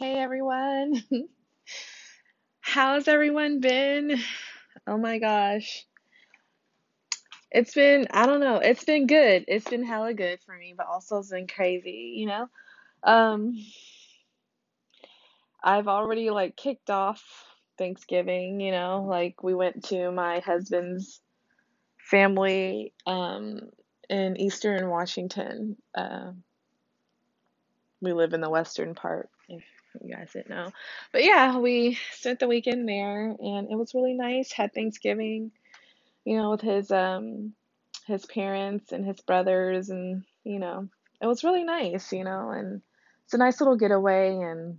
Hey everyone. How's everyone been? Oh my gosh. It's been, I don't know, it's been good. It's been hella good for me, but also it's been crazy, you know? Um, I've already like kicked off Thanksgiving, you know, like we went to my husband's family um in Eastern Washington. Uh, we live in the western part, you guys didn't know. But yeah, we spent the weekend there and it was really nice. Had Thanksgiving, you know, with his um his parents and his brothers and, you know, it was really nice, you know, and it's a nice little getaway and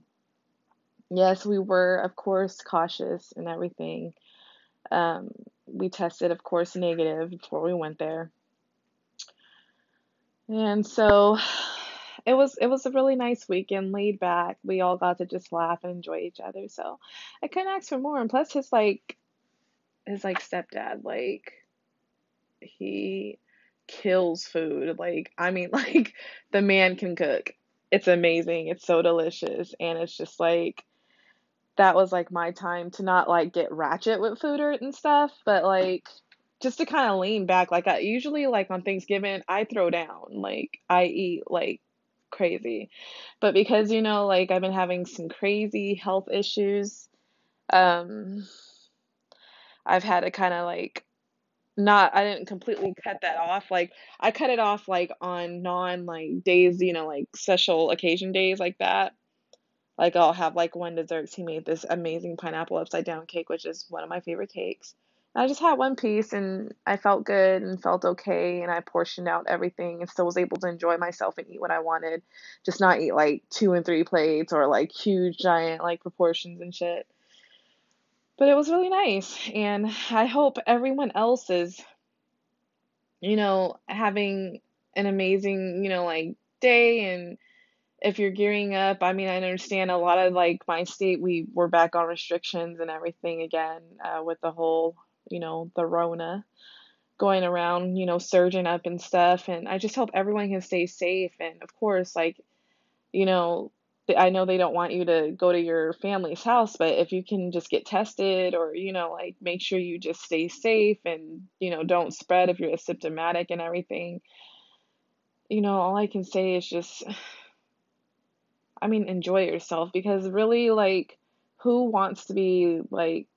yes, we were of course cautious and everything. Um we tested of course negative before we went there. And so it was it was a really nice weekend, laid back. We all got to just laugh and enjoy each other. So I couldn't ask for more. And plus his like his like stepdad, like he kills food. Like I mean like the man can cook. It's amazing. It's so delicious. And it's just like that was like my time to not like get ratchet with food and stuff, but like just to kind of lean back. Like I usually like on Thanksgiving, I throw down. Like I eat like crazy. But because you know, like I've been having some crazy health issues, um I've had to kind of like not I didn't completely cut that off. Like I cut it off like on non like days, you know, like special occasion days like that. Like I'll have like one desserts. He made this amazing pineapple upside down cake, which is one of my favorite cakes. I just had one piece and I felt good and felt okay and I portioned out everything and still was able to enjoy myself and eat what I wanted. Just not eat like two and three plates or like huge giant like proportions and shit. But it was really nice and I hope everyone else is, you know, having an amazing, you know, like day and if you're gearing up, I mean, I understand a lot of like my state, we were back on restrictions and everything again uh, with the whole, you know, the Rona going around, you know, surging up and stuff. And I just hope everyone can stay safe. And of course, like, you know, I know they don't want you to go to your family's house, but if you can just get tested or, you know, like make sure you just stay safe and, you know, don't spread if you're asymptomatic and everything. You know, all I can say is just I mean, enjoy yourself because really, like, who wants to be like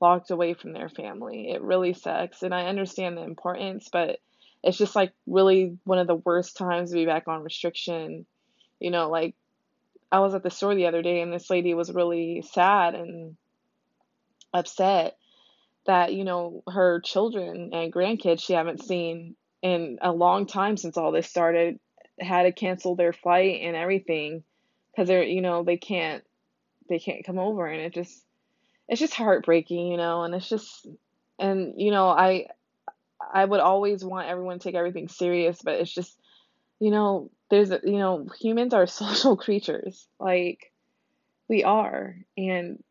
locked away from their family? It really sucks. And I understand the importance, but it's just like really one of the worst times to be back on restriction. You know, like I was at the store the other day and this lady was really sad and upset that, you know, her children and grandkids she haven't seen in a long time since all this started had to cancel their flight and everything because they're you know they can't they can't come over and it just it's just heartbreaking you know and it's just and you know i i would always want everyone to take everything serious but it's just you know there's you know humans are social creatures like we are and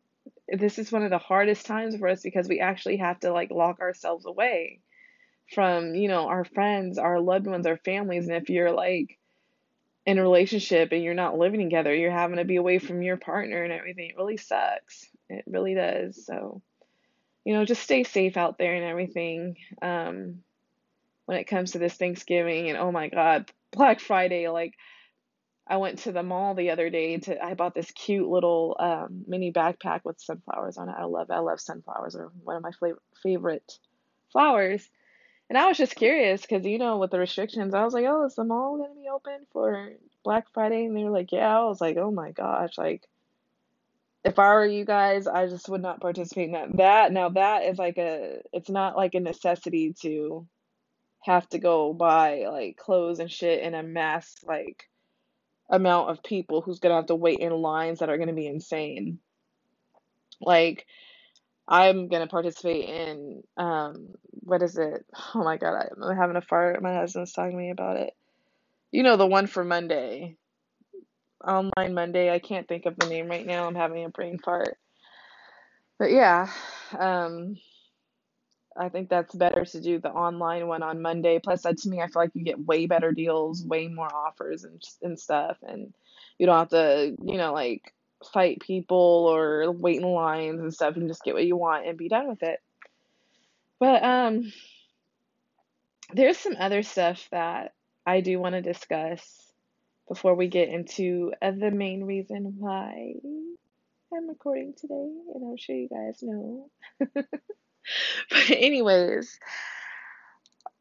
this is one of the hardest times for us because we actually have to like lock ourselves away from you know our friends our loved ones our families and if you're like in a relationship and you're not living together, you're having to be away from your partner and everything. It really sucks. It really does. So, you know, just stay safe out there and everything. Um, when it comes to this Thanksgiving and oh my God, Black Friday, like I went to the mall the other day to I bought this cute little um, mini backpack with sunflowers on it. I love I love sunflowers. Are one of my flavor, favorite flowers. And I was just curious because, you know, with the restrictions, I was like, oh, is the mall going to be open for Black Friday? And they were like, yeah. I was like, oh my gosh. Like, if I were you guys, I just would not participate in that. That, now that is like a, it's not like a necessity to have to go buy like clothes and shit in a mass, like, amount of people who's going to have to wait in lines that are going to be insane. Like, I'm gonna participate in um what is it? Oh my God, I'm having a fart. My husband's talking to me about it. You know the one for Monday, online Monday. I can't think of the name right now. I'm having a brain fart. But yeah, um, I think that's better to do the online one on Monday. Plus, that to me, I feel like you get way better deals, way more offers and and stuff, and you don't have to, you know, like fight people or wait in lines and stuff and just get what you want and be done with it. But um there's some other stuff that I do want to discuss before we get into uh, the main reason why I'm recording today, and I'm sure you guys know. but anyways,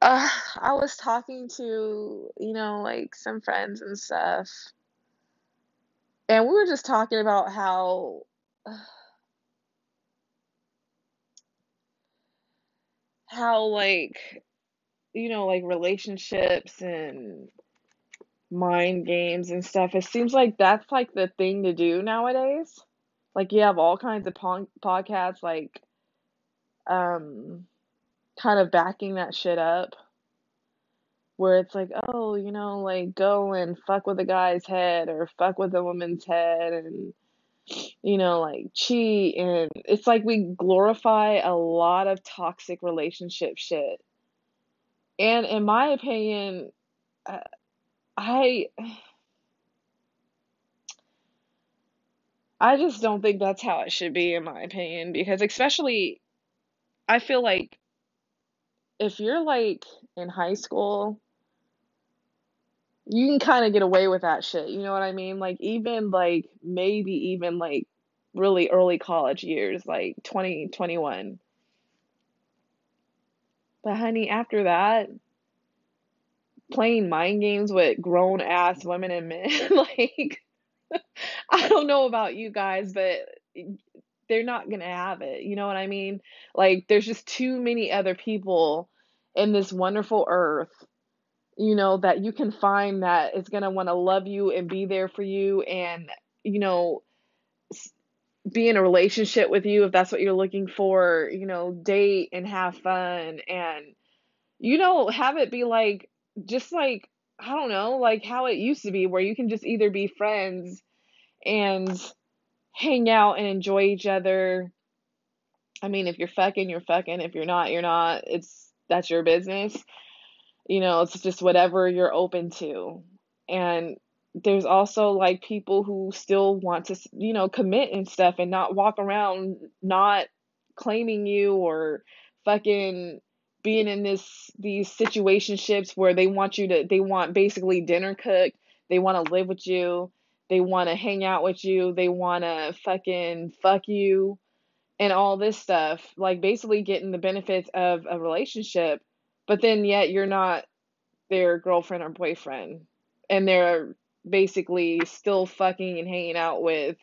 uh, I was talking to you know like some friends and stuff, and we were just talking about how. how like you know like relationships and mind games and stuff it seems like that's like the thing to do nowadays like you have all kinds of pon- podcasts like um kind of backing that shit up where it's like oh you know like go and fuck with a guy's head or fuck with a woman's head and you know like cheat and it's like we glorify a lot of toxic relationship shit. And in my opinion uh, i i just don't think that's how it should be in my opinion because especially i feel like if you're like in high school you can kind of get away with that shit. You know what I mean? Like even like maybe even like really early college years, like 20, 21. But honey, after that, playing mind games with grown ass women and men, like I don't know about you guys, but they're not going to have it. You know what I mean? Like there's just too many other people in this wonderful earth you know, that you can find that is going to want to love you and be there for you and, you know, be in a relationship with you if that's what you're looking for, you know, date and have fun and, you know, have it be like, just like, I don't know, like how it used to be where you can just either be friends and hang out and enjoy each other. I mean, if you're fucking, you're fucking. If you're not, you're not. It's that's your business you know, it's just whatever you're open to. And there's also like people who still want to, you know, commit and stuff and not walk around not claiming you or fucking being in this these situationships where they want you to they want basically dinner cooked, they want to live with you, they want to hang out with you, they want to fucking fuck you and all this stuff, like basically getting the benefits of a relationship but then yet you're not their girlfriend or boyfriend. And they're basically still fucking and hanging out with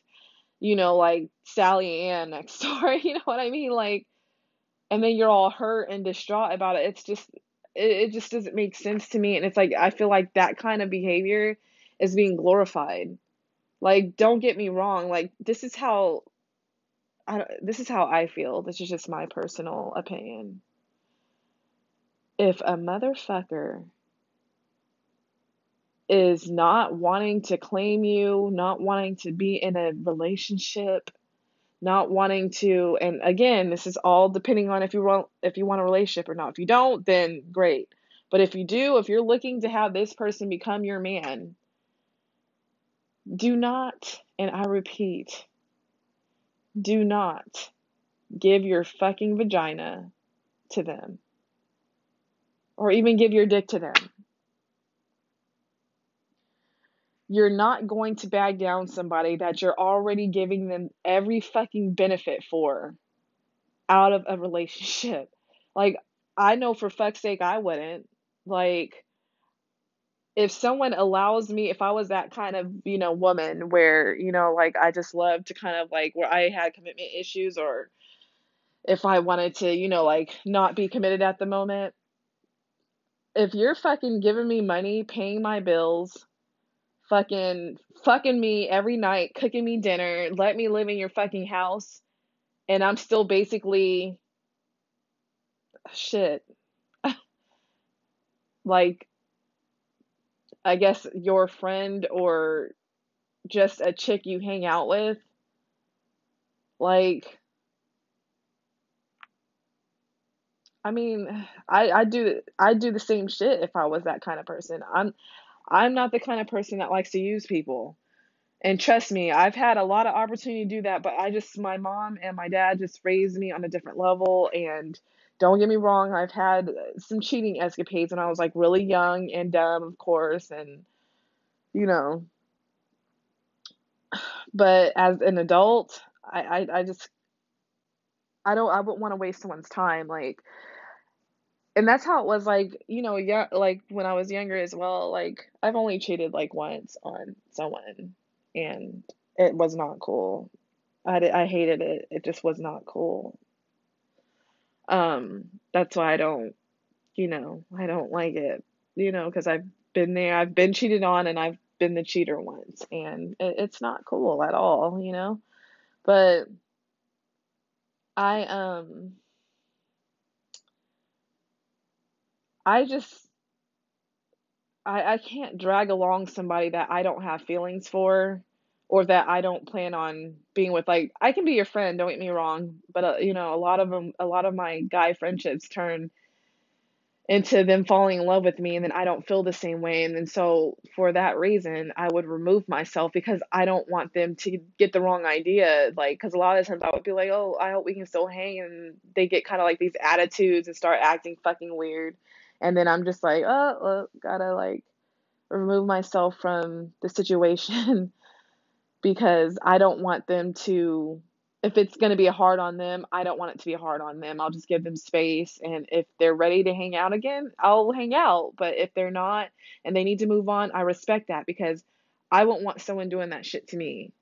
you know like Sally Ann next door you know what I mean? Like and then you're all hurt and distraught about it. It's just it, it just doesn't make sense to me. And it's like I feel like that kind of behavior is being glorified. Like don't get me wrong. Like this is how I, this is how I feel. This is just my personal opinion if a motherfucker is not wanting to claim you, not wanting to be in a relationship, not wanting to and again, this is all depending on if you want if you want a relationship or not. If you don't, then great. But if you do, if you're looking to have this person become your man, do not, and I repeat, do not give your fucking vagina to them or even give your dick to them. You're not going to bag down somebody that you're already giving them every fucking benefit for out of a relationship. Like, I know for fuck's sake I wouldn't. Like, if someone allows me, if I was that kind of, you know, woman where, you know, like I just love to kind of like where I had commitment issues or if I wanted to, you know, like not be committed at the moment, if you're fucking giving me money, paying my bills, fucking fucking me every night, cooking me dinner, let me live in your fucking house, and I'm still basically shit. like I guess your friend or just a chick you hang out with. Like I mean, I I do I do the same shit if I was that kind of person. I'm I'm not the kind of person that likes to use people. And trust me, I've had a lot of opportunity to do that, but I just, my mom and my dad just raised me on a different level. And don't get me wrong, I've had some cheating escapades when I was like really young and dumb, of course. And, you know, but as an adult, I, I, I just, I don't, I wouldn't want to waste someone's time. Like, and that's how it was like, you know, yeah, like when I was younger as well, like I've only cheated like once on someone and it was not cool. I, I hated it. It just was not cool. Um, that's why I don't, you know, I don't like it, you know, because I've been there, I've been cheated on, and I've been the cheater once, and it, it's not cool at all, you know. But I um I just I I can't drag along somebody that I don't have feelings for or that I don't plan on being with. Like I can be your friend, don't get me wrong, but uh, you know, a lot of them a lot of my guy friendships turn into them falling in love with me and then I don't feel the same way. And then so for that reason I would remove myself because I don't want them to get the wrong idea. Like cuz a lot of times I would be like oh I hope we can still hang and they get kind of like these attitudes and start acting fucking weird and then I'm just like oh well, gotta like remove myself from the situation because I don't want them to if it's going to be hard on them, I don't want it to be hard on them. I'll just give them space and if they're ready to hang out again, I'll hang out, but if they're not and they need to move on, I respect that because I won't want someone doing that shit to me.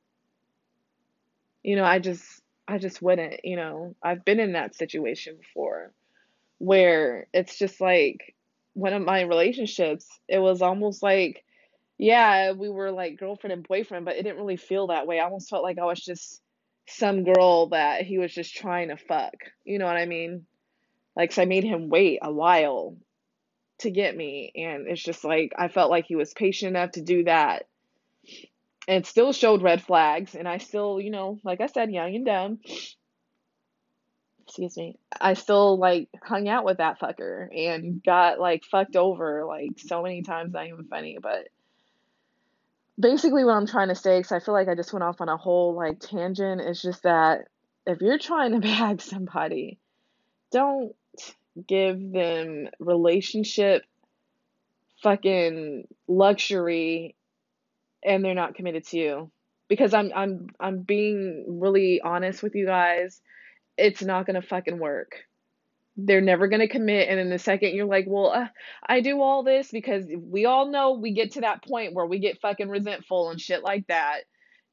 You know, I just I just wouldn't, you know. I've been in that situation before where it's just like one of my relationships, it was almost like yeah, we were like girlfriend and boyfriend, but it didn't really feel that way. I almost felt like I was just some girl that he was just trying to fuck. You know what I mean? Like, so I made him wait a while to get me. And it's just like, I felt like he was patient enough to do that. And still showed red flags. And I still, you know, like I said, young and dumb. Excuse me. I still like hung out with that fucker and got like fucked over like so many times, not even funny, but basically what I'm trying to say, because I feel like I just went off on a whole like tangent, is just that if you're trying to bag somebody, don't give them relationship fucking luxury and they're not committed to you. Because I'm I'm I'm being really honest with you guys. It's not gonna fucking work. They're never going to commit and then the second you're like well uh, i do all this because we all know we get to that point where we get fucking resentful and shit like that.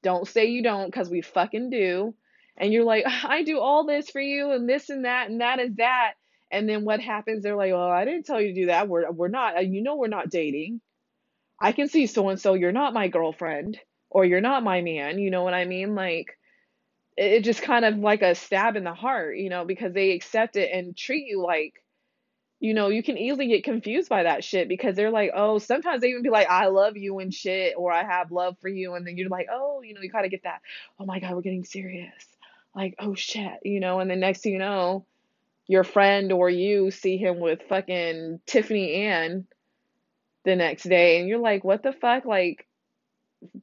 Don't say you don't because we fucking do. And you're like i do all this for you and this and that and that is that. And then what happens? They're like well i didn't tell you to do that. We're, we're not uh, you know we're not dating. I can see so and so. You're not my girlfriend or you're not my man. You know what i mean? Like it just kind of like a stab in the heart, you know, because they accept it and treat you like, you know, you can easily get confused by that shit because they're like, oh, sometimes they even be like, I love you and shit, or I have love for you. And then you're like, oh, you know, you kind of get that, oh my God, we're getting serious. Like, oh shit, you know, and then next thing you know, your friend or you see him with fucking Tiffany Ann the next day and you're like, what the fuck? Like,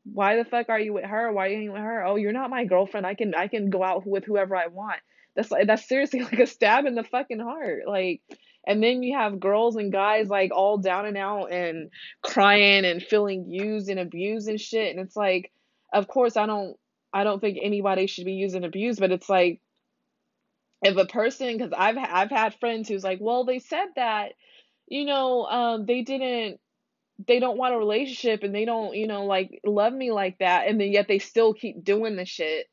why the fuck are you with her? Why are you with her? Oh, you're not my girlfriend. I can I can go out with whoever I want. That's like that's seriously like a stab in the fucking heart. Like and then you have girls and guys like all down and out and crying and feeling used and abused and shit. And it's like, of course I don't I don't think anybody should be used and abused, but it's like if a person because I've I've had friends who's like, well, they said that, you know, um, they didn't they don't want a relationship and they don't, you know, like love me like that and then yet they still keep doing the shit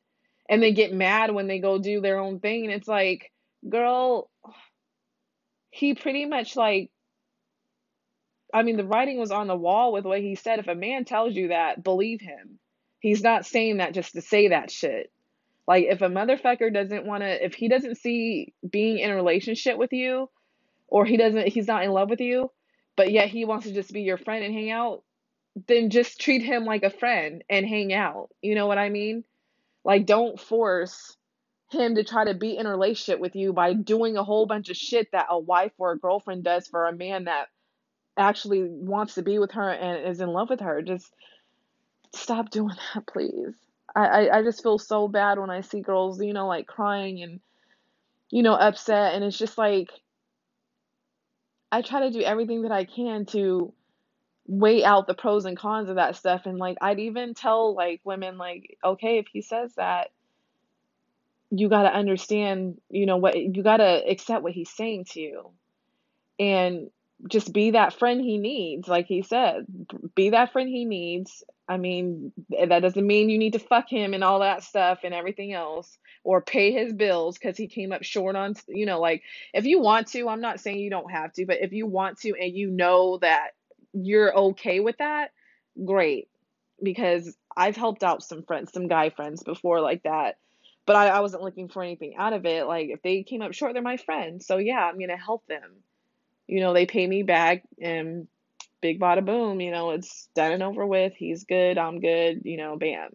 and they get mad when they go do their own thing and it's like, girl, he pretty much like I mean, the writing was on the wall with what he said. If a man tells you that, believe him. He's not saying that just to say that shit. Like, if a motherfucker doesn't want to, if he doesn't see being in a relationship with you, or he doesn't, he's not in love with you, but yet he wants to just be your friend and hang out, then just treat him like a friend and hang out. You know what I mean? Like, don't force him to try to be in a relationship with you by doing a whole bunch of shit that a wife or a girlfriend does for a man that actually wants to be with her and is in love with her. Just stop doing that, please. I, I, I just feel so bad when I see girls, you know, like crying and, you know, upset. And it's just like, I try to do everything that I can to weigh out the pros and cons of that stuff. And like, I'd even tell like women, like, okay, if he says that, you got to understand, you know, what you got to accept what he's saying to you. And just be that friend he needs, like he said. Be that friend he needs. I mean, eh, that doesn't mean you need to fuck him and all that stuff and everything else or pay his bills because he came up short on, you know, like if you want to, I'm not saying you don't have to, but if you want to and you know that you're okay with that, great. Because I've helped out some friends, some guy friends before like that. But I, I wasn't looking for anything out of it. Like if they came up short, they're my friends. So yeah, I'm gonna help them you know, they pay me back and big bada boom, you know, it's done and over with. He's good, I'm good, you know, bam.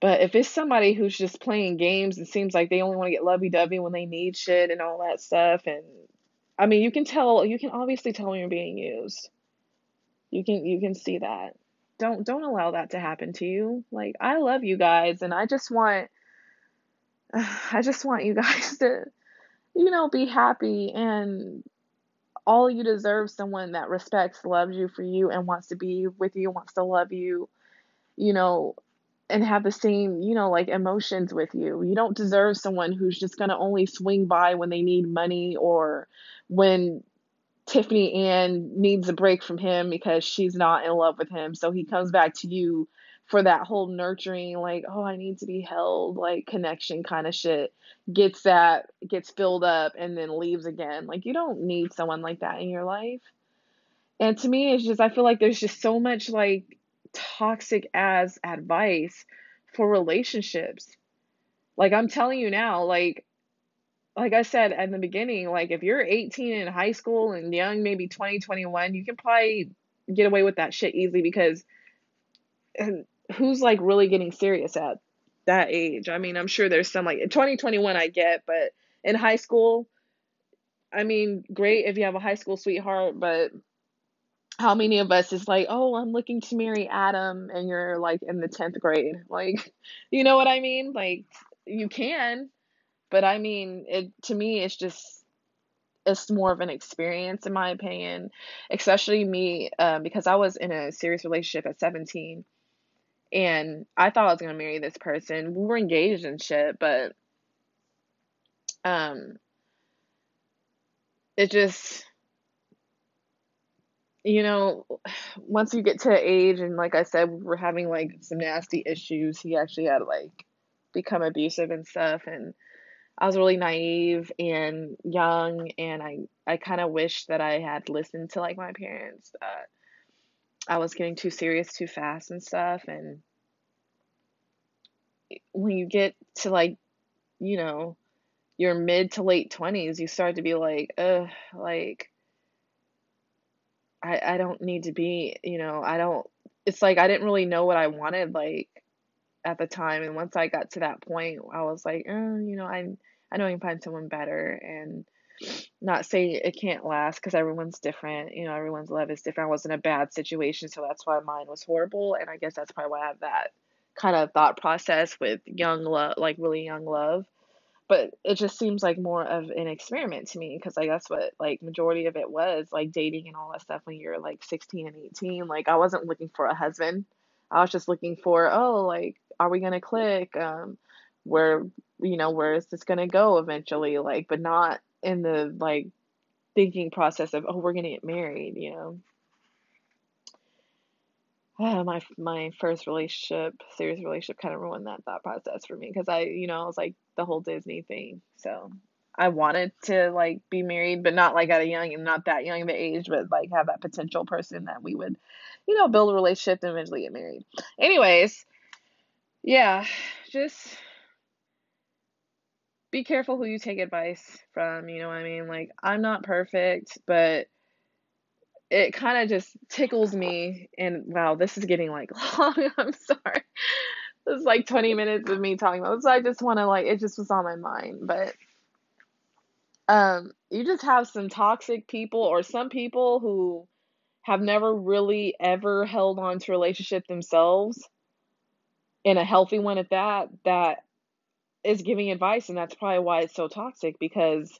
But if it's somebody who's just playing games, it seems like they only want to get lovey dovey when they need shit and all that stuff. And I mean, you can tell, you can obviously tell when you're being used. You can, you can see that. Don't, don't allow that to happen to you. Like, I love you guys, and I just want, I just want you guys to, you know, be happy and all you deserve someone that respects, loves you for you, and wants to be with you, wants to love you, you know, and have the same, you know, like emotions with you. You don't deserve someone who's just going to only swing by when they need money or when Tiffany Ann needs a break from him because she's not in love with him. So he comes back to you for that whole nurturing, like, oh, I need to be held, like connection kind of shit, gets that, gets filled up and then leaves again. Like, you don't need someone like that in your life. And to me, it's just, I feel like there's just so much like toxic as advice for relationships. Like, I'm telling you now, like, like I said at the beginning, like if you're 18 in high school and young, maybe 20, 21, you can probably get away with that shit easily because who's like really getting serious at that age? I mean, I'm sure there's some like in 2021 I get, but in high school, I mean, great if you have a high school sweetheart, but how many of us is like, oh, I'm looking to marry Adam and you're like in the 10th grade? Like, you know what I mean? Like, you can, but I mean, it to me, it's just, it's more of an experience in my opinion, especially me, um, because I was in a serious relationship at 17 and I thought I was gonna marry this person. We were engaged and shit, but um it just you know, once you get to age and like I said, we were having like some nasty issues. He actually had like become abusive and stuff and I was really naive and young and I I kind of wish that I had listened to like my parents. Uh, I was getting too serious too fast and stuff and when you get to like you know your mid to late 20s you start to be like ugh like I I don't need to be you know I don't it's like I didn't really know what I wanted like at the time and once I got to that point I was like oh, you know I I know I can find someone better and not saying it can't last because everyone's different. You know, everyone's love is different. I was in a bad situation, so that's why mine was horrible. And I guess that's probably why I have that kind of thought process with young love, like really young love. But it just seems like more of an experiment to me because like that's what like majority of it was like dating and all that stuff when you're like 16 and 18. Like I wasn't looking for a husband. I was just looking for oh like are we gonna click? Um, where you know where is this gonna go eventually? Like, but not in the like thinking process of oh we're gonna get married you know? Uh, my my first relationship serious relationship kind of ruined that thought process for me because i you know i was like the whole disney thing so. I wanted to like be married but not like at a young and not that young of an age but like have that potential person that we would you know build a relationship and eventually get married. Anyways yeah just be careful who you take advice from, you know what I mean? Like, I'm not perfect, but it kind of just tickles me. And wow, this is getting like long. I'm sorry. This is like 20 minutes of me talking about this. I just want to, like, it just was on my mind. But um, you just have some toxic people or some people who have never really ever held on to relationship themselves in a healthy one at that that is giving advice and that's probably why it's so toxic because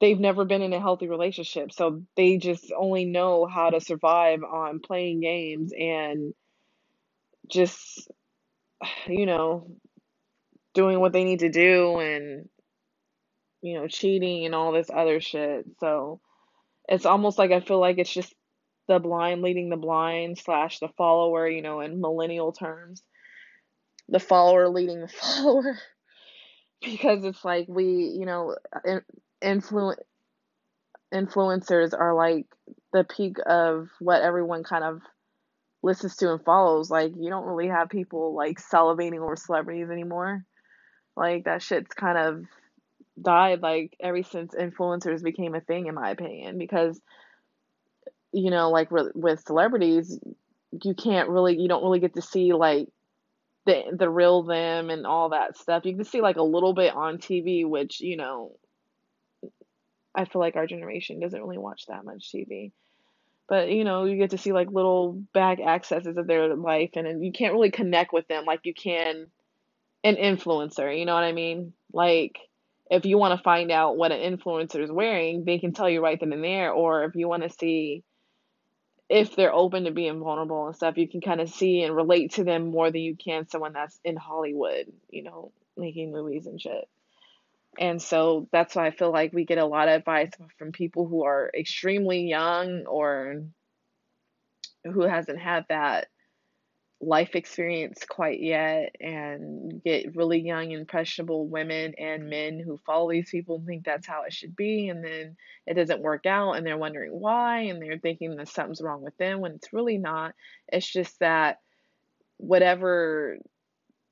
they've never been in a healthy relationship. So they just only know how to survive on playing games and just you know doing what they need to do and you know cheating and all this other shit. So it's almost like i feel like it's just the blind leading the blind slash the follower you know in millennial terms the follower leading the follower. Because it's like we you know influ- influencers are like the peak of what everyone kind of listens to and follows. Like you don't really have people like salivating over celebrities anymore. Like that shit's kind of died like ever since influencers became a thing in my opinion. Because you know like with celebrities you can't really you don't really get to see like the the real them and all that stuff. You can see like a little bit on TV, which you know, I feel like our generation doesn't really watch that much TV. But you know, you get to see like little back accesses of their life, and, and you can't really connect with them like you can an influencer. You know what I mean? Like if you want to find out what an influencer is wearing, they can tell you right then and there. Or if you want to see if they're open to being vulnerable and stuff, you can kind of see and relate to them more than you can someone that's in Hollywood, you know, making movies and shit. And so that's why I feel like we get a lot of advice from people who are extremely young or who hasn't had that life experience quite yet and get really young impressionable women and men who follow these people and think that's how it should be and then it doesn't work out and they're wondering why and they're thinking that something's wrong with them when it's really not. It's just that whatever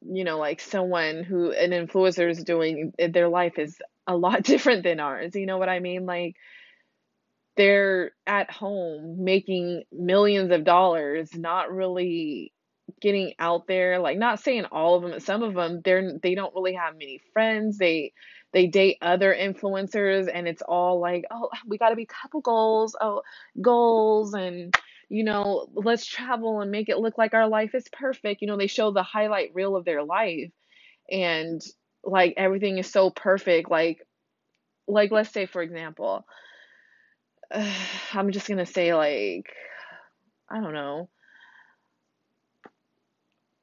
you know like someone who an influencer is doing eh, their life is a lot different than ours you know what i mean? Like they're at home making millions of dollars not really getting out there like not saying all of them but some of them they're they don't really have many friends. They they date other influencers and it's all like oh we got to be couple goals oh goals and you know let's travel and make it look like our life is perfect. You know they show the highlight reel of their life and like everything is so perfect. Like like let's say for example uh, i'm just going to say like i don't know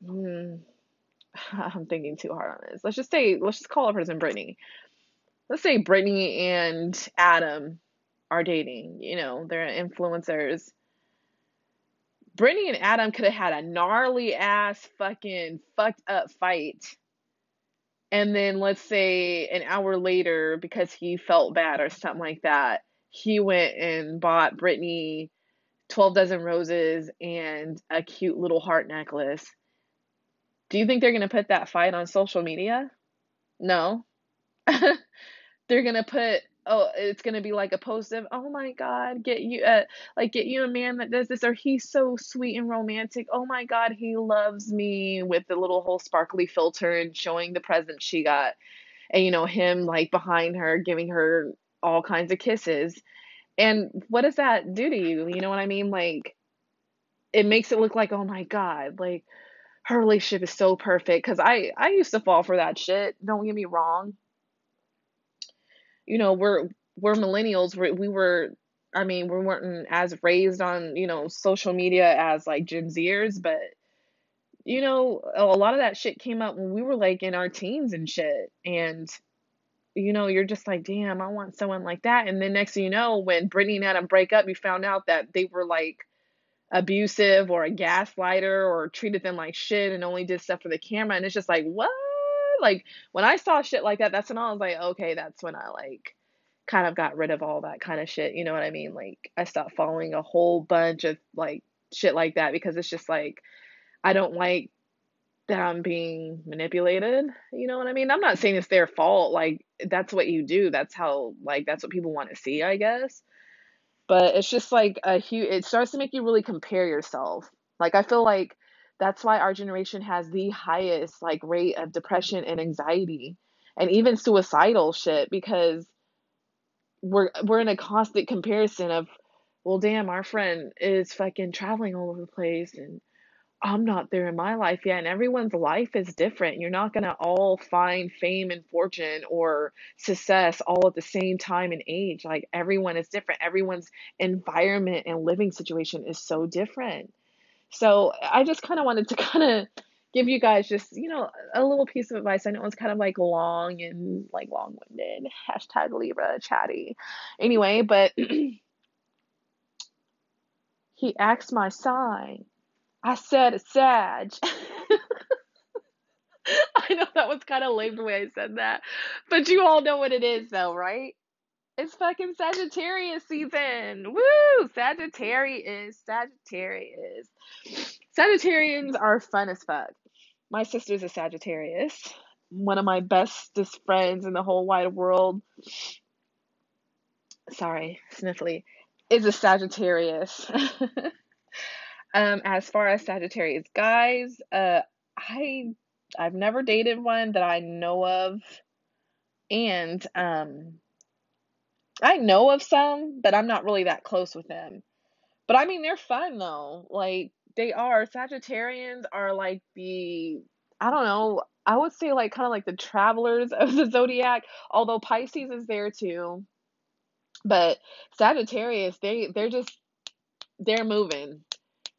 Hmm. I'm thinking too hard on this. Let's just say, let's just call a person Brittany. Let's say Brittany and Adam are dating. You know, they're influencers. Brittany and Adam could have had a gnarly ass fucking fucked up fight. And then let's say an hour later, because he felt bad or something like that, he went and bought Brittany 12 dozen roses and a cute little heart necklace do you think they're going to put that fight on social media? No. they're going to put oh it's going to be like a post of oh my god get you uh, like get you a man that does this or he's so sweet and romantic. Oh my god he loves me with the little whole sparkly filter and showing the present she got. And you know him like behind her giving her all kinds of kisses. And what does that do to you? You know what i mean? Like it makes it look like oh my god like her relationship is so perfect because I I used to fall for that shit. Don't get me wrong. You know, we're we're millennials. we we were, I mean, we weren't as raised on you know social media as like Gen Zers, but you know, a lot of that shit came up when we were like in our teens and shit, and you know, you're just like, damn, I want someone like that. And then next thing you know, when Brittany and Adam break up, you found out that they were like abusive or a gaslighter or treated them like shit and only did stuff for the camera. And it's just like what? Like when i saw shit like that that's when i was like okay that's when i like kind of got rid of all that kind of shit. You know what i mean? Like i stopped following a whole bunch of like shit like that because it's just like i don't like that i'm being manipulated. You know what i mean? I'm not saying it's their fault. Like that's what you do. That's how like that's what people want to see i guess but it's just like a huge it starts to make you really compare yourself. Like i feel like that's why our generation has the highest like rate of depression and anxiety and even suicidal shit because we're we're in a constant comparison of well, damn, our friend is fucking traveling all over the place and I'm not there in my life yet. And everyone's life is different. You're not going to all find fame and fortune or success all at the same time and age. Like everyone is different. Everyone's environment and living situation is so different. So I just kind of wanted to kind of give you guys just, you know, a little piece of advice. I know it's kind of like long and like long winded. Hashtag Libra chatty. Anyway, but he asked my sign. I said Sag. I know that was kind of lame the way I said that. But you all know what it is though, right? It's fucking Sagittarius season. Woo! Sagittarius, Sagittarius. Sagittarians are fun as fuck. My sister's a Sagittarius, one of my bestest friends in the whole wide world. Sorry, sniffly. Is a Sagittarius. um, as far as Sagittarius guys, uh, I I've never dated one that I know of, and um, I know of some, but I'm not really that close with them. But I mean, they're fun though. Like they are. Sagittarians are like the, I don't know, I would say like kind of like the travelers of the zodiac, although Pisces is there too. But Sagittarius, they they're just they're moving.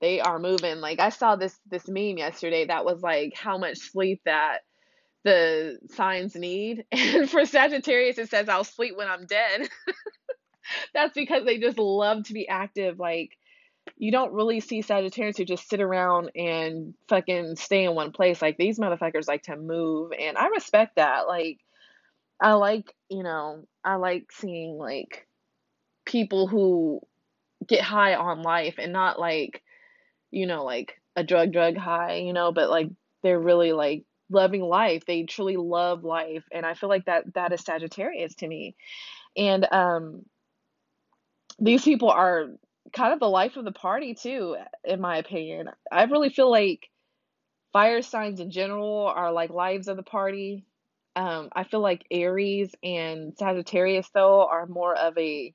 They are moving. Like I saw this this meme yesterday that was like how much sleep that the signs need. And for Sagittarius it says I'll sleep when I'm dead. That's because they just love to be active like you don't really see Sagittarius who just sit around and fucking stay in one place. Like these motherfuckers like to move, and I respect that. Like, I like, you know, I like seeing like people who get high on life and not like, you know, like a drug drug high, you know, but like they're really like loving life. They truly love life, and I feel like that that is Sagittarius to me. And um these people are kind of the life of the party too, in my opinion. I really feel like fire signs in general are like lives of the party. Um, I feel like Aries and Sagittarius though are more of a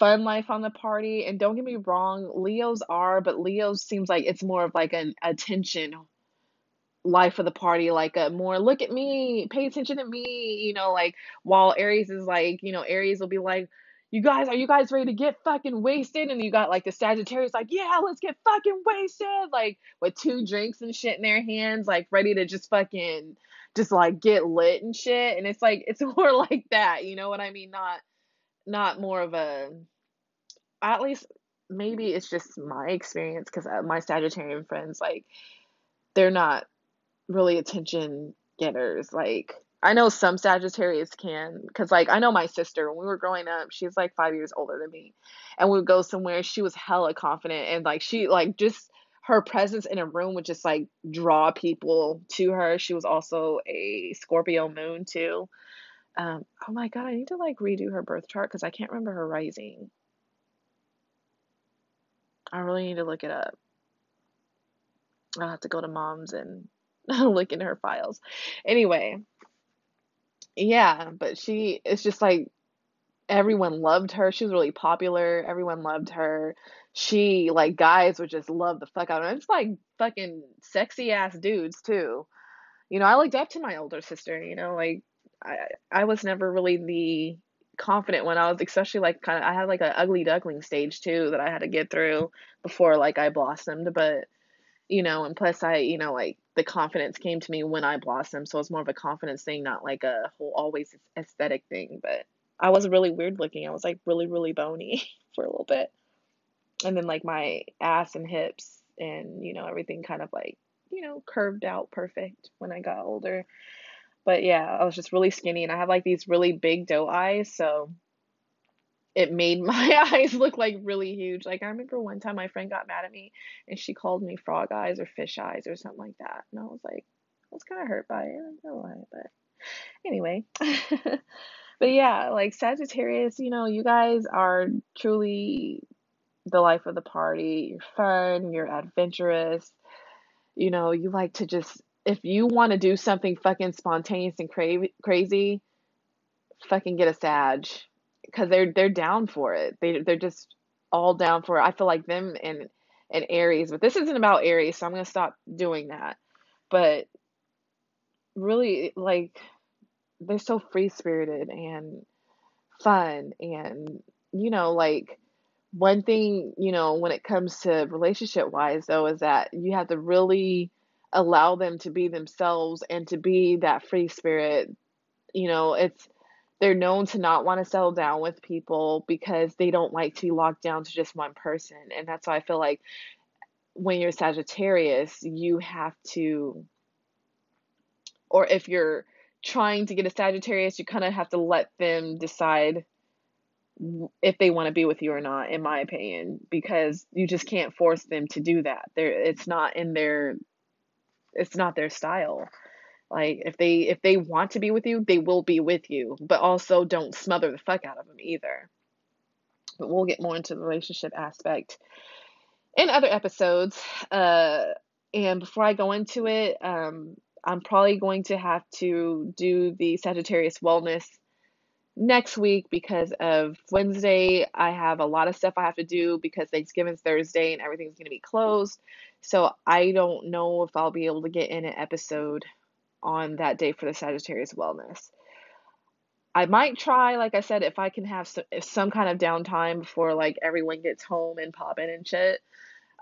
fun life on the party. And don't get me wrong, Leos are, but Leos seems like it's more of like an attention life of the party, like a more look at me, pay attention to me, you know, like while Aries is like, you know, Aries will be like, you guys, are you guys ready to get fucking wasted? And you got like the Sagittarius, like, yeah, let's get fucking wasted, like with two drinks and shit in their hands, like ready to just fucking just like get lit and shit. And it's like it's more like that, you know what I mean? Not not more of a at least maybe it's just my experience because uh, my Sagittarian friends like they're not really attention getters like I know some Sagittarius can, because like I know my sister when we were growing up, she's like five years older than me, and we would go somewhere. She was hella confident, and like she like just her presence in a room would just like draw people to her. She was also a Scorpio moon too. Um, oh my god, I need to like redo her birth chart because I can't remember her rising. I really need to look it up. I'll have to go to mom's and look in her files. Anyway, yeah, but she it's just like everyone loved her. She was really popular. Everyone loved her. She like guys would just love the fuck out of her. It's like fucking sexy ass dudes too. You know, I looked up to my older sister, you know, like I I was never really the confident when I was especially like kind of I had like an ugly duckling stage too that I had to get through before like I blossomed, but you know, and plus I, you know, like the confidence came to me when I blossomed, so it's more of a confidence thing, not like a whole always aesthetic thing. But I was really weird looking. I was like really, really bony for a little bit, and then like my ass and hips and you know everything kind of like you know curved out perfect when I got older. But yeah, I was just really skinny, and I have like these really big doe eyes, so it made my eyes look like really huge. Like I remember one time my friend got mad at me and she called me frog eyes or fish eyes or something like that. And I was like, I was kind of hurt by it. I don't know why, but anyway. but yeah, like Sagittarius, you know, you guys are truly the life of the party. You're fun, you're adventurous. You know, you like to just if you want to do something fucking spontaneous and cra- crazy, fucking get a Sag because they're they're down for it. They they're just all down for it. I feel like them and and Aries, but this isn't about Aries, so I'm gonna stop doing that. But really, like they're so free spirited and fun, and you know, like one thing, you know, when it comes to relationship wise, though, is that you have to really allow them to be themselves and to be that free spirit. You know, it's they're known to not want to settle down with people because they don't like to be locked down to just one person. And that's why I feel like when you're Sagittarius, you have to, or if you're trying to get a Sagittarius, you kind of have to let them decide if they want to be with you or not in my opinion because you just can't force them to do that they it's not in their it's not their style like if they if they want to be with you they will be with you but also don't smother the fuck out of them either but we'll get more into the relationship aspect in other episodes uh and before i go into it um i'm probably going to have to do the sagittarius wellness next week because of Wednesday. I have a lot of stuff I have to do because Thanksgiving's Thursday and everything's going to be closed. So I don't know if I'll be able to get in an episode on that day for the Sagittarius Wellness. I might try, like I said, if I can have some, some kind of downtime before like everyone gets home and pop in and shit.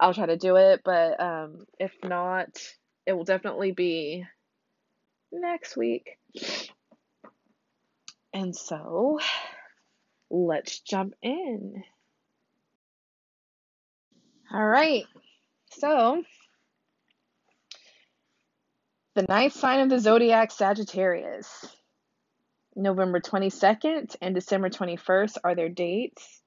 I'll try to do it, but um, if not, it will definitely be next week. And so let's jump in. All right. So, the ninth sign of the zodiac, Sagittarius. November 22nd and December 21st are their dates.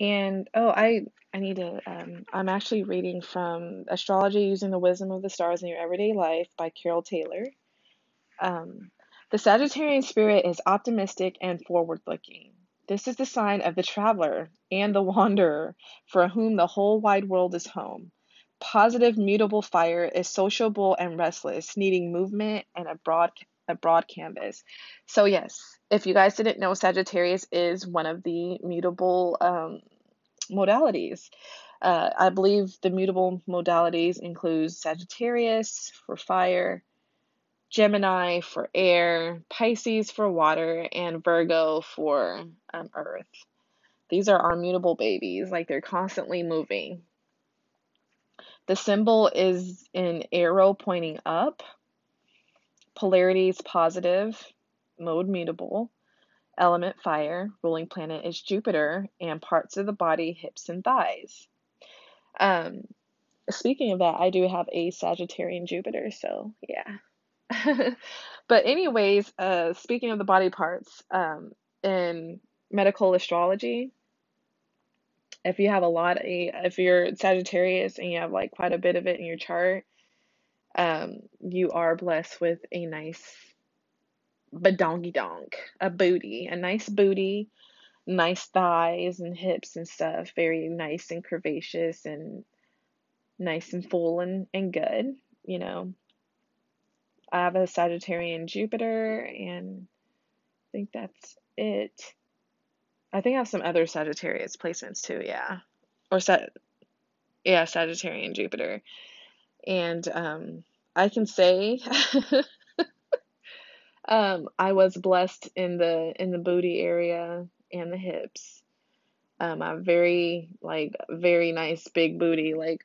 And oh, I I need to um, I'm actually reading from Astrology Using the Wisdom of the Stars in Your Everyday Life by Carole Taylor. Um, the Sagittarian spirit is optimistic and forward looking. This is the sign of the traveler and the wanderer for whom the whole wide world is home. Positive, mutable fire is sociable and restless, needing movement and a broad a broad canvas. So yes, if you guys didn't know, Sagittarius is one of the mutable um, modalities. Uh, I believe the mutable modalities include Sagittarius for fire, Gemini for air, Pisces for water, and Virgo for um, earth. These are our mutable babies, like they're constantly moving. The symbol is an arrow pointing up. Polarity is positive, mode mutable. Element fire, ruling planet is Jupiter, and parts of the body, hips and thighs. Um, speaking of that, I do have a Sagittarian Jupiter, so yeah. but anyways, uh, speaking of the body parts, um, in medical astrology, if you have a lot, of, if you're Sagittarius and you have like quite a bit of it in your chart, um, you are blessed with a nice badonky donk, a booty, a nice booty, nice thighs and hips and stuff, very nice and curvaceous and nice and full and, and good, you know. I have a Sagittarian Jupiter, and I think that's it. I think I have some other Sagittarius placements too, yeah. Or set yeah, Sagittarian Jupiter. And um I can say um I was blessed in the in the booty area and the hips. Um I have very like very nice big booty. Like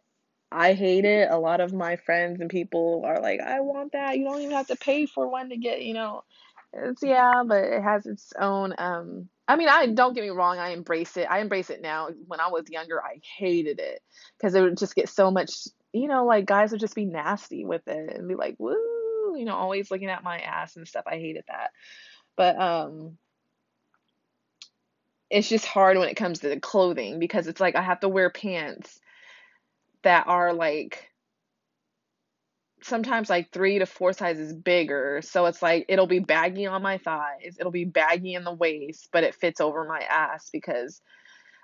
I hate it. A lot of my friends and people are like, I want that. You don't even have to pay for one to get, you know. It's yeah, but it has its own um I mean, I don't get me wrong, I embrace it. I embrace it now. When I was younger, I hated it because it would just get so much, you know, like guys would just be nasty with it and be like, "Woo," you know, always looking at my ass and stuff. I hated that. But um it's just hard when it comes to the clothing because it's like I have to wear pants that are like sometimes like three to four sizes bigger. So it's like it'll be baggy on my thighs, it'll be baggy in the waist, but it fits over my ass because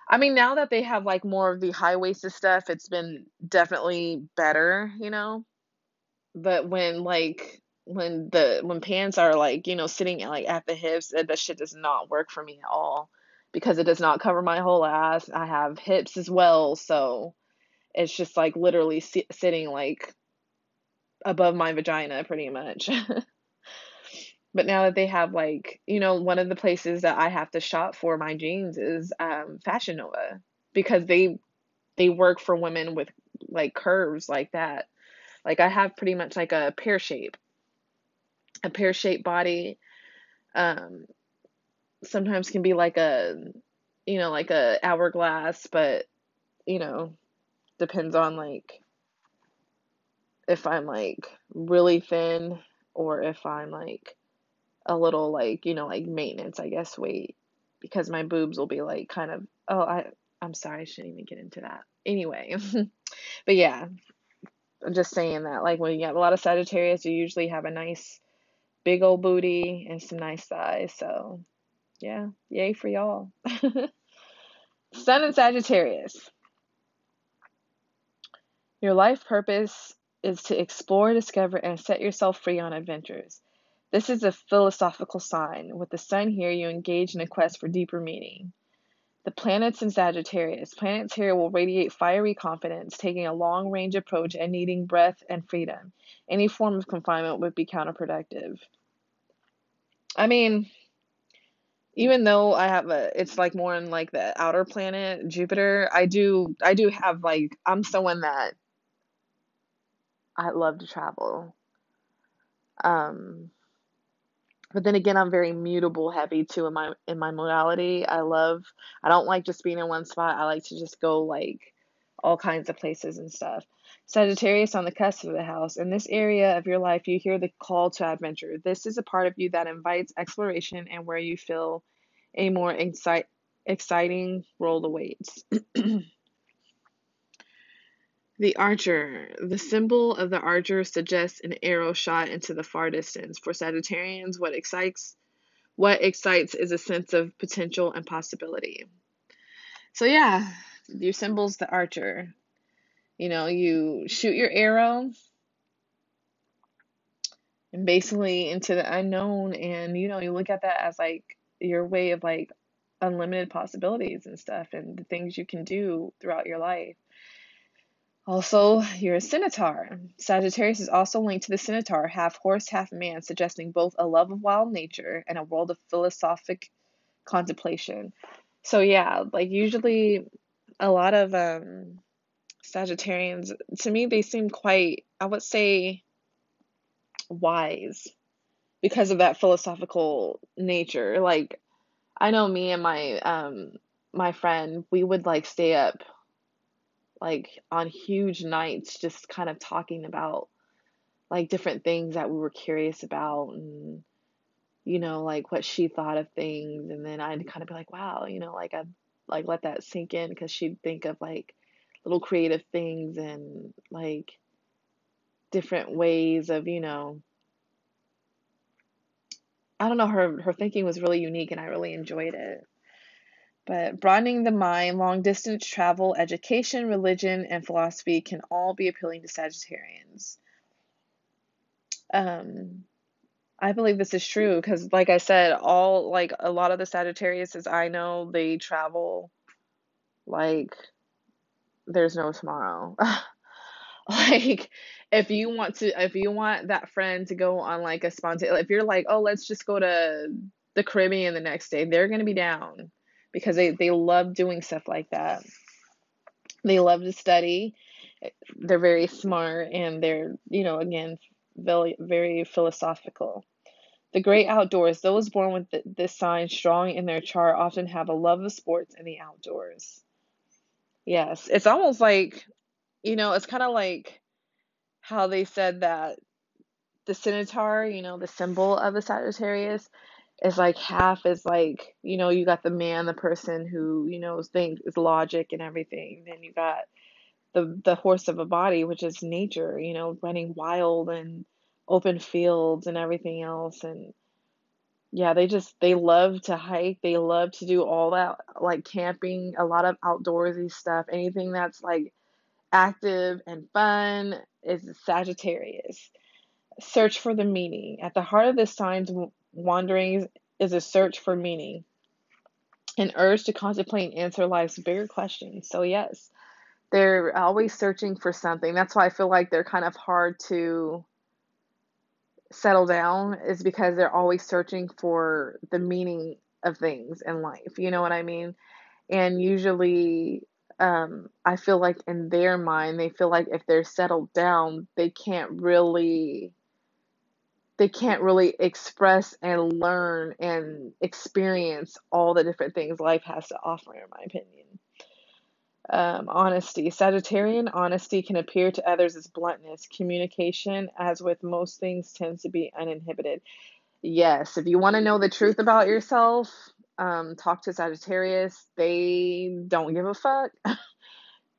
I mean, now that they have like more of the high waisted stuff, it's been definitely better, you know. But when like when the when pants are like you know sitting like at the hips, that, that shit does not work for me at all. because it does not cover my whole ass. I have hips as well, so it's just like literally si- sitting like above my vagina pretty much. but now that they have like, you know, one of the places that I have to shop for my jeans is um, Fashion Nova because they they work for women with like curves like that. Like I have pretty much like a pear shape, a pear shaped body. Um, sometimes can be like a, you know, like a hourglass, but you know, depends on like if I'm like really thin or if I'm like a little like, you know, like maintenance, I guess, weight because my boobs will be like kind of oh, I I'm sorry, I shouldn't even get into that. Anyway. but yeah, I'm just saying that like when you have a lot of Sagittarius, you usually have a nice big old booty and some nice thighs. So, yeah, yay for y'all. Sun and Sagittarius. Your life purpose is to explore, discover, and set yourself free on adventures. This is a philosophical sign. With the sun here, you engage in a quest for deeper meaning. The planets in Sagittarius. Planets here will radiate fiery confidence, taking a long range approach and needing breath and freedom. Any form of confinement would be counterproductive. I mean, even though I have a, it's like more in like the outer planet, Jupiter. I do, I do have like, I'm someone that I love to travel. Um, but then again, I'm very mutable heavy too in my in my modality. I love, I don't like just being in one spot. I like to just go like all kinds of places and stuff. Sagittarius on the cusp of the house. In this area of your life, you hear the call to adventure. This is a part of you that invites exploration and where you feel a more excite, exciting world awaits. the archer. The symbol of the archer suggests an arrow shot into the far distance. For Sagittarians, what excites what excites is a sense of potential and possibility. So yeah, your symbol's the archer. You know, you shoot your arrow and basically into the unknown and you know, you look at that as like your way of like unlimited possibilities and stuff and the things you can do throughout your life. Also, you're a centaur. Sagittarius is also linked to the centaur, half horse, half man, suggesting both a love of wild nature and a world of philosophic contemplation. So yeah, like usually a lot of um Sagittarians, to me, they seem quite, I would say, wise because of that philosophical nature. Like, I know me and my um my friend, we would like stay up like on huge nights just kind of talking about like different things that we were curious about and you know like what she thought of things and then I'd kind of be like wow you know like I'd like let that sink in because she'd think of like little creative things and like different ways of, you know, I don't know, her her thinking was really unique and I really enjoyed it. But broadening the mind, long distance travel, education, religion, and philosophy can all be appealing to Sagittarians. Um, I believe this is true because, like I said, all like a lot of the Sagittarius as I know, they travel like there's no tomorrow. like if you want to if you want that friend to go on like a spontaneous if you're like, "Oh, let's just go to the Caribbean the next day." They're to be down because they they love doing stuff like that. They love to study. They're very smart and they're, you know, again, very very philosophical. The great outdoors. Those born with this sign strong in their chart often have a love of sports and the outdoors. Yes, it's almost like, you know, it's kind of like how they said that the Centaur, you know, the symbol of the Sagittarius, is like half is like, you know, you got the man, the person who, you know, thinks is logic and everything. Then you got the the horse of a body, which is nature, you know, running wild and open fields and everything else and yeah, they just they love to hike. They love to do all that like camping, a lot of outdoorsy stuff. Anything that's like active and fun is Sagittarius. Search for the meaning. At the heart of this sign's wanderings is a search for meaning. an urge to contemplate and answer life's bigger questions. So, yes, they're always searching for something. That's why I feel like they're kind of hard to settle down, is because they're always searching for the meaning of things in life. You know what I mean? And usually, um, I feel like in their mind, they feel like if they're settled down, they can't really they can't really express and learn and experience all the different things life has to offer, in my opinion. Um, honesty. Sagittarian honesty can appear to others as bluntness. Communication, as with most things, tends to be uninhibited. Yes, if you want to know the truth about yourself, um, talk to Sagittarius. They don't give a fuck.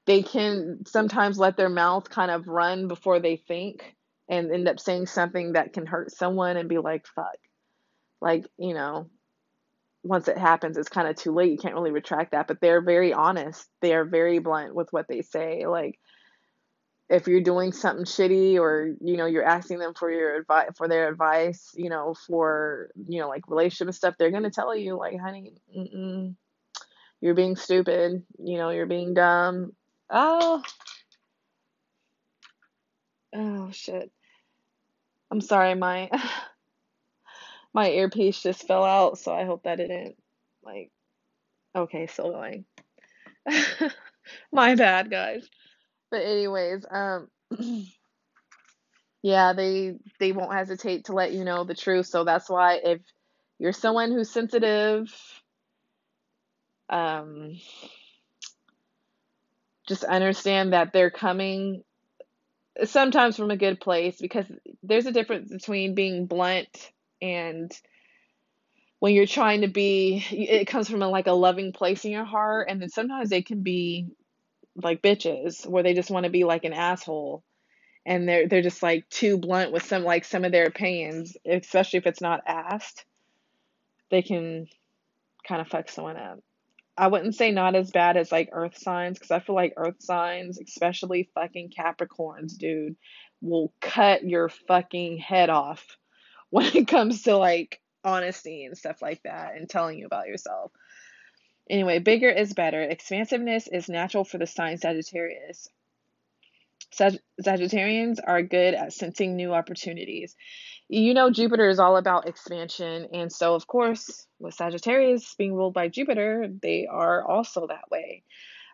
they can sometimes let their mouth kind of run before they think and end up saying something that can hurt someone and be like, fuck. Like, you know, once it happens, it's kind of too late. You can't really retract that. But they're very honest. They are very blunt with what they say. Like, if you're doing something shitty or you know you're asking them for your advice for their advice you know for you know like relationship stuff they're gonna tell you like honey you're being stupid you know you're being dumb oh oh shit. I'm sorry my my earpiece just fell out so i hope that didn't like okay still going. My bad guys. But anyways um yeah they they won't hesitate to let you know the truth so that's why if you're someone who's sensitive um just understand that they're coming sometimes from a good place because there's a difference between being blunt and when you're trying to be it comes from a, like a loving place in your heart and then sometimes they can be like bitches where they just want to be like an asshole and they're they're just like too blunt with some like some of their opinions especially if it's not asked they can kind of fuck someone up I wouldn't say not as bad as like earth signs because I feel like earth signs, especially fucking Capricorns, dude, will cut your fucking head off when it comes to like honesty and stuff like that and telling you about yourself. Anyway, bigger is better. Expansiveness is natural for the sign Sagittarius. Sag- Sagittarians are good at sensing new opportunities. You know Jupiter is all about expansion and so of course with Sagittarius being ruled by Jupiter they are also that way.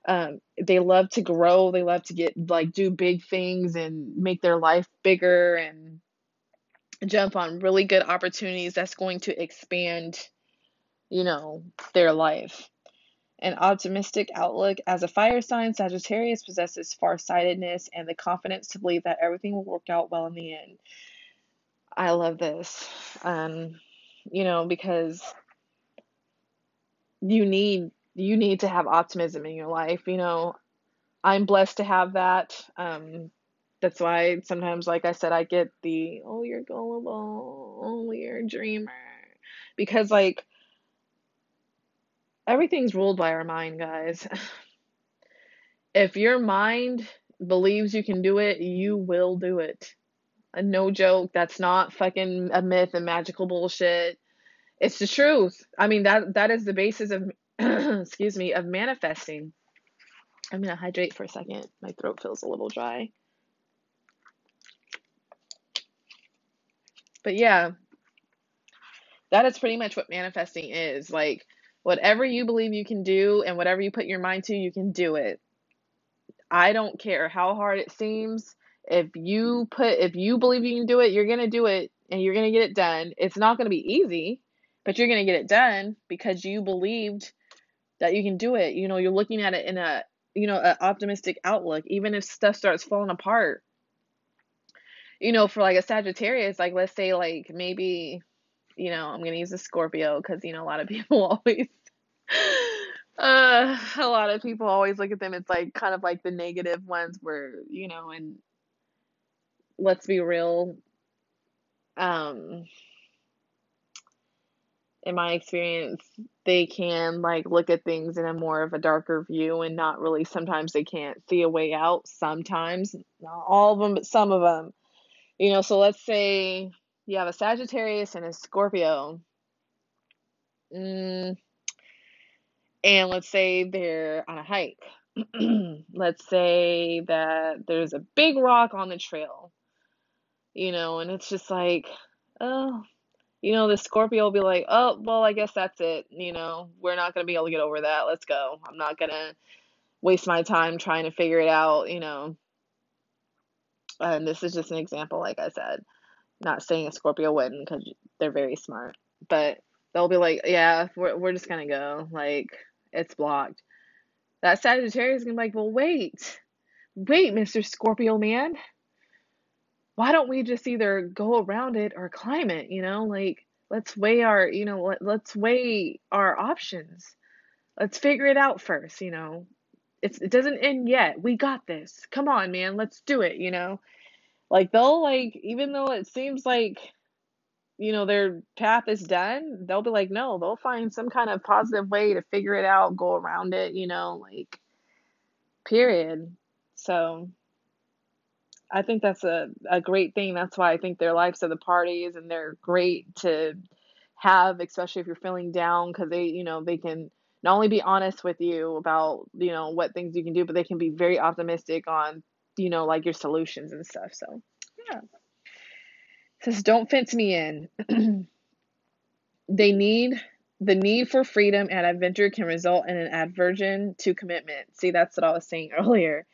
Um, they love to grow they love to get like do big things and make their life bigger and jump on really good opportunities that's going to expand you know their life an optimistic outlook as a fire sign Sagittarius possesses farsightedness and the confidence to believe that everything will work out well in the end I love this. Um, you know, because you need you need to have optimism in your life. You know, I'm blessed to have that. Um, that's why sometimes, like I said, I get the oh you're gullible, oh you're a dreamer, because like everything's ruled by our mind, guys. if your mind believes you can do it, you will do it A no joke. That's not fucking a myth and magical bullshit. It's the truth. I mean that that is the basis of excuse me of manifesting. I'm gonna hydrate for a second. My throat feels a little dry. But yeah, that is pretty much what manifesting is. Like whatever you believe you can do and whatever you put your mind to, you can do it. I don't care how hard it seems. If you put if you believe you can do it you're going to do it and you're going to get it done. It's not going to be easy but you're going to get it done because you believed that you can do it. You know you're looking at it in a you know an optimistic outlook even if stuff starts falling apart. You know for like a sagittarius like let's say like maybe you know i'm going to use a scorpio because you know a lot of people always uh a lot of people always look at them it's like kind of like the negative ones where you know and let's be real, um, in my experience, they can like look at things in a more of a darker view and not really sometimes they can't see a way out. Sometimes, not all of them, but some of them. You know, so let's say you have a Sagittarius and a Scorpio. Mm, and let's say they're on a hike. let's say that there's a big rock on the trail, you know, and it's just like, oh, you know, the Scorpio will be like, oh, well, I guess that's it. You know, we're not going to be able to get over that. Let's go. I'm not going to waste my time trying to figure it out, you know. And this is just an example, like I said. Not saying a Scorpio wouldn't because they're very smart, but they'll be like, yeah, we're, we're just going to go. Like, it's blocked. That Sagittarius is going to be like, well, wait, wait, Mr. Scorpio man. Why don't we just either go around it or climb it, you know? Like, let's weigh our, you know, let, let's weigh our options. Let's figure it out first, you know. It's, it doesn't end yet. We got this. Come on, man. Let's do it, you know. Like they'll like even though it seems like you know their path is done, they'll be like no, they'll find some kind of positive way to figure it out, go around it, you know, like period. So I think that's a, a great thing. That's why I think their lives are the parties and they're great to have, especially if you're feeling down, because they, you know, they can not only be honest with you about, you know, what things you can do, but they can be very optimistic on, you know, like your solutions and stuff. So, yeah. It says, don't fence me in. they need the need for freedom and adventure can result in an aversion to commitment. See, that's what I was saying earlier.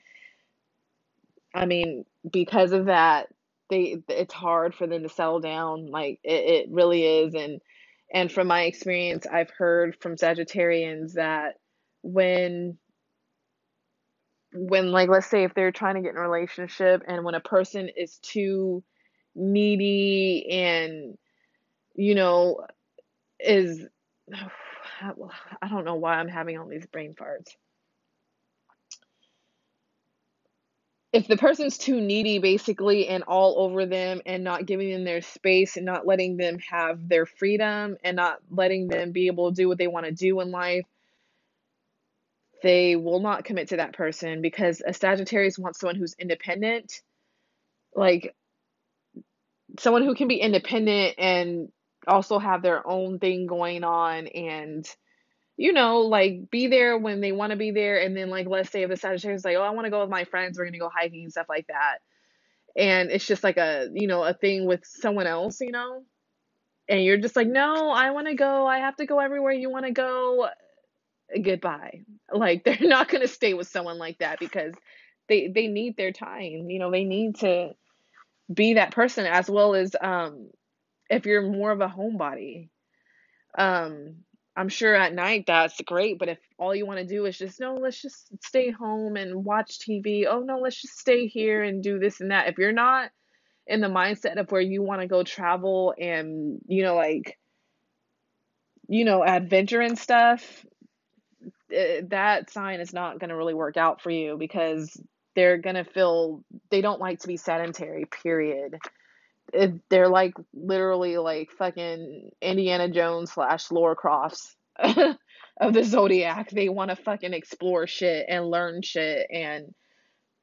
I mean, because of that, they it's hard for them to settle down. Like it, it really is. And and from my experience, I've heard from Sagittarians that when when like let's say if they're trying to get in a relationship and when a person is too needy and you know is I don't know why I'm having all these brain farts. if the person's too needy basically and all over them and not giving them their space and not letting them have their freedom and not letting them be able to do what they want to do in life they will not commit to that person because a Sagittarius wants someone who's independent like someone who can be independent and also have their own thing going on and you know, like be there when they want to be there. And then, like, let's say if the Sagittarius is like, oh, I want to go with my friends, we're going to go hiking and stuff like that. And it's just like a, you know, a thing with someone else, you know? And you're just like, no, I want to go. I have to go everywhere you want to go. Goodbye. Like, they're not going to stay with someone like that because they, they need their time. You know, they need to be that person as well as, um, if you're more of a homebody. Um, I'm sure at night that's great, but if all you want to do is just, no, let's just stay home and watch TV. Oh, no, let's just stay here and do this and that. If you're not in the mindset of where you want to go travel and, you know, like, you know, adventure and stuff, Uh, that sign is not going to really work out for you because they're going to feel they don't like to be sedentary, period they're like literally like fucking Indiana Jones slash Lara Crofts of the Zodiac. They want to fucking explore shit and learn shit and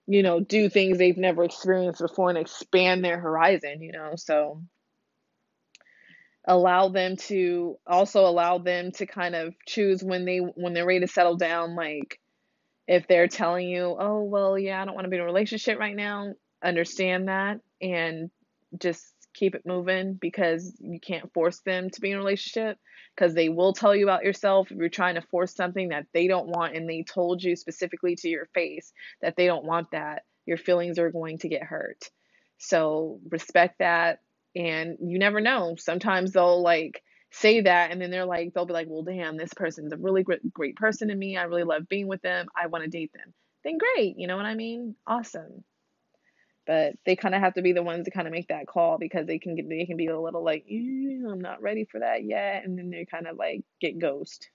you know do things they've never experienced before and expand their horizon. You know, so allow them to also allow them to kind of choose when they when they're ready to settle down like if they're telling you oh well yeah i don't want to be in a relationship right now understand that and just keep it moving because you can't force them to be in a relationship because they will tell you about yourself. If you're trying to force something that they don't want and they told you specifically to your face that they don't want that your feelings are going to get hurt. So respect that and you never know. Sometimes they'll like say that and then they're like they'll be like well damn this person's a really great, great person to me. I really love being with them. I want to date them. Then great you know what i mean? Awesome. But they kind of have to be the ones to kind of make that call because they can get they can be a little like I'm not ready for that yet and then they kind of like get ghost.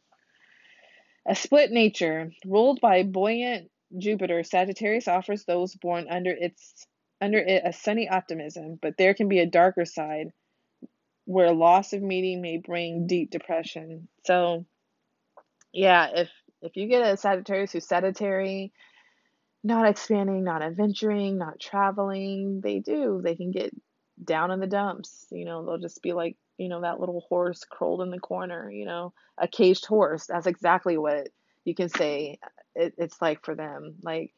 A split nature. Ruled by buoyant Jupiter, Sagittarius offers those born under its under it a sunny optimism, but there can be a darker side where loss of meaning may bring deep depression. So, yeah, if if you get a Sagittarius who's sedentary, not expanding, not adventuring, not traveling. They do. They can get down in the dumps. You know, they'll just be like, you know, that little horse curled in the corner, you know, a caged horse. That's exactly what you can say it, it's like for them. Like,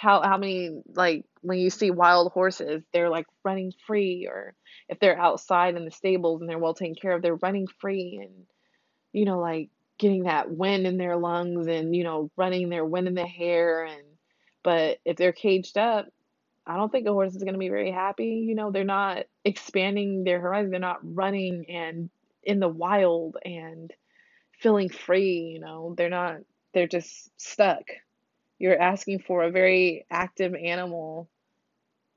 how how many like when you see wild horses they're like running free or if they're outside in the stables and they're well taken care of they're running free and you know like getting that wind in their lungs and you know running their wind in the hair and but if they're caged up I don't think a horse is going to be very happy. You know, they're not expanding their horizon. They're not running and in the wild and feeling free. You know, they're not, they're just stuck. You're asking for a very active animal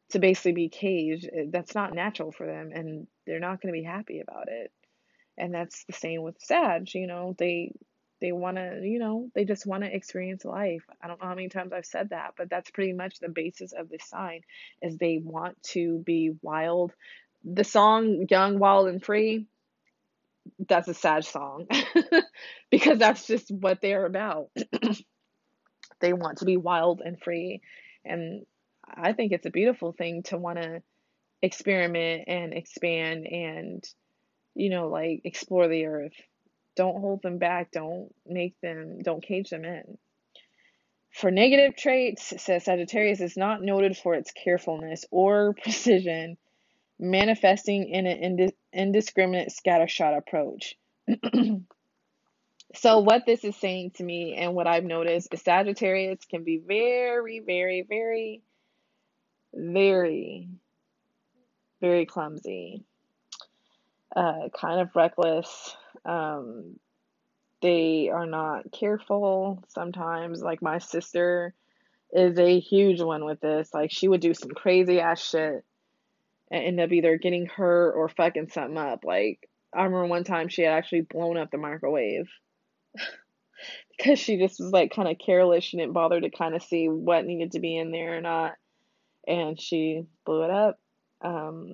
to basically be caged. Eh, that's not natural for them and they're not going to be happy about it. And that's the same with Sag. You know, they they want to, you know, they just want to experience life. I don't know how many times I've said that, but that's pretty much the basis of this sign is they want to be wild. The song Young, Wild and Free, that's a sad song because that's just what they're about. they want to be wild and free. And I think it's a beautiful thing to want to experiment and expand and, you know, like explore the earth. Don't hold them back. Don't make them, don't cage them in. For negative traits, says Sagittarius is not noted for its carefulness or precision, manifesting in an indiscriminate scattershot approach. so, what this is saying to me and what I've noticed is Sagittarius can be very, very, very, very, very clumsy, uh, kind of reckless, um, they are not careful sometimes. Like my sister is a huge one with this. Like she would do some crazy ass shit and end up either getting hurt or fucking something up. Like I remember one time she had actually blown up the microwave because she just was like kind of careless. She didn't bother to kind of see what needed to be in there or not, and she blew it up. Um,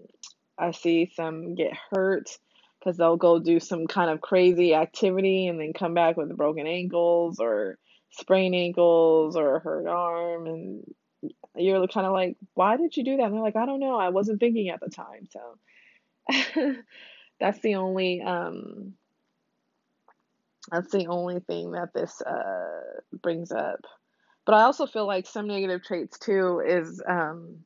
I see some get hurt because they'll go do some kind of crazy activity and then come back with broken ankles or sprained ankles or a hurt arm. And you're kind of like why did you do that? And they're like i don't know. I wasn't thinking at the time. So that's the only um that's the only thing that this uh brings up but i also feel like some negative traits too is um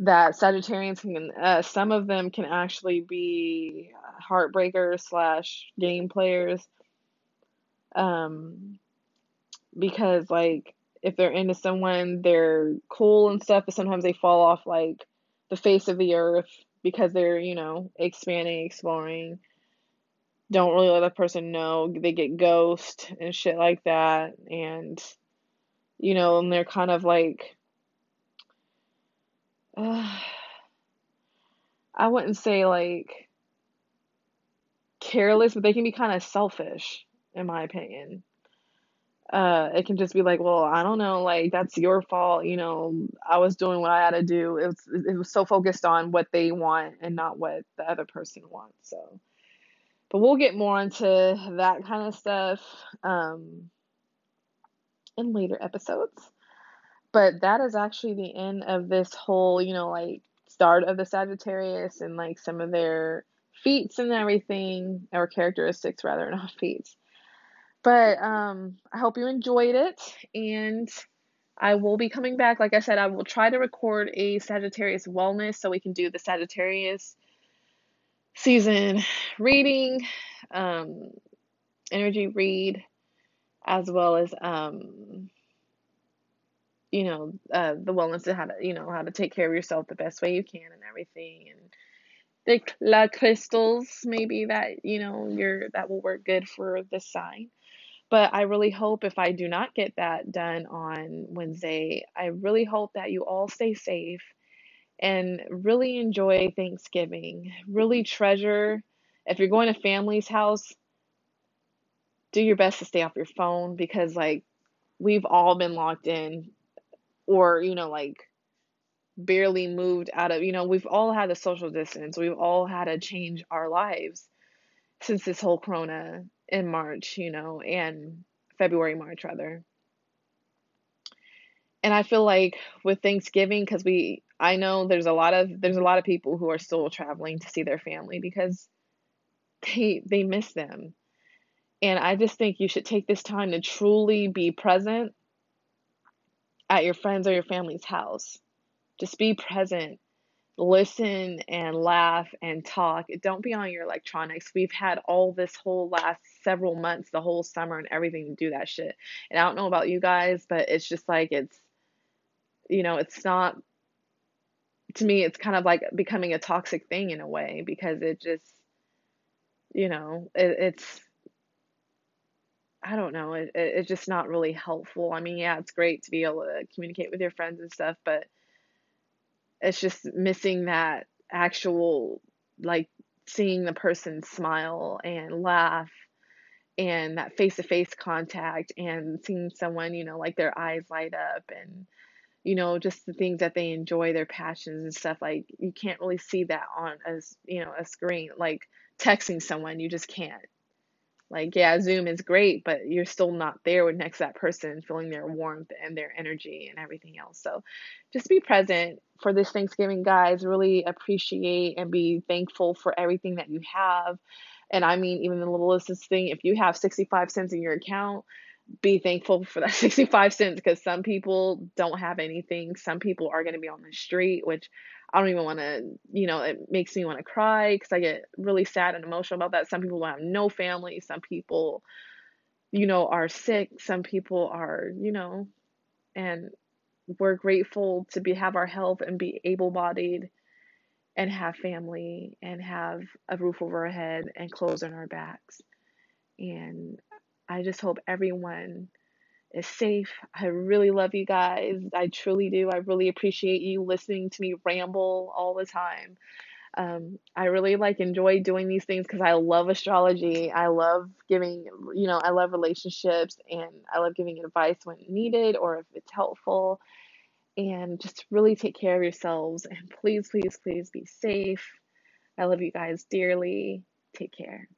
that Sagittarians can, uh, some of them can actually be heartbreakers slash game players. Um, because like if they're into someone, they're cool and stuff, but sometimes they fall off like the face of the earth because they're, you know, expanding, exploring. Don't really let the person know. They get ghost and shit like that. And, you know, and they're kind of like uh, I wouldn't say like careless, but they can be kind of selfish, in my opinion. Uh, it can just be like, well, I don't know, like that's your fault. You know, I was doing what I had to do. It was it was so focused on what they want and not what the other person wants. So, but we'll get more into that kind of stuff um, in later episodes. But that is actually the end of this whole, you know, like start of the Sagittarius and like some of their feats and everything, or characteristics rather, not feats. But um, I hope you enjoyed it, and I will be coming back. Like I said, I will try to record a Sagittarius wellness so we can do the Sagittarius season reading, um, energy read, as well as um, you know, uh, the wellness of how to, you know, how to take care of yourself the best way you can and everything. And the la crystals, maybe that, you know, you're, that will work good for the sign. But I really hope if I do not get that done on Wednesday, I really hope that you all stay safe and really enjoy Thanksgiving. Really treasure, if you're going to family's house, do your best to stay off your phone because, like, we've all been locked in or you know like barely moved out of you know we've all had a social distance we've all had to change our lives since this whole corona in march you know and february march rather And I feel like with Thanksgiving, because we, I know there's a lot of there's a lot of people who are still traveling to see their family because they they miss them. And I just think you should take this time to truly be present at your friends or your family's house. Just be present listen and laugh and talk. Don't be on your electronics. We've had all this whole last several months, the whole summer and everything to do that shit. And I don't know about you guys, but it's just like it's you know, it's not to me it's kind of like becoming a toxic thing in a way because it just you know, it, it's I don't know, it, it, it's just not really helpful. I mean, yeah, it's great to be able to communicate with your friends and stuff, but it's just missing that actual like seeing the person smile and laugh and that face to face contact and seeing someone, you know, like their eyes light up and, you know, just the things that they enjoy, their passions and stuff. Like you can't really see that on as, you know, a screen. Like texting someone, you just can't. Like, yeah, Zoom is great, but you're still not there with next to that person, feeling their warmth and their energy and everything else. So just be present for this Thanksgiving, guys. Really appreciate and be thankful for everything that you have. And I mean, even the littlest thing, if you have 65 cents in your account, be thankful for that 65 cents because some people don't have anything. Some people are going to be on the street, which I don't even want to, you know, it makes me want to cry because I get really sad and emotional about that. Some people have no family. Some people, you know, are sick. Some people are, you know, and we're grateful to be have our health and be able-bodied and have family and have a roof over our head and clothes on our backs. And I just hope everyone is safe. I really love you guys. I truly do. I really appreciate you listening to me ramble all the time. Um, I really like enjoy doing these things because I love astrology. I love giving, you know, I love relationships and I love giving advice when needed or if it's helpful. And just really take care of yourselves and please, please, please be safe. I love you guys dearly. Take care.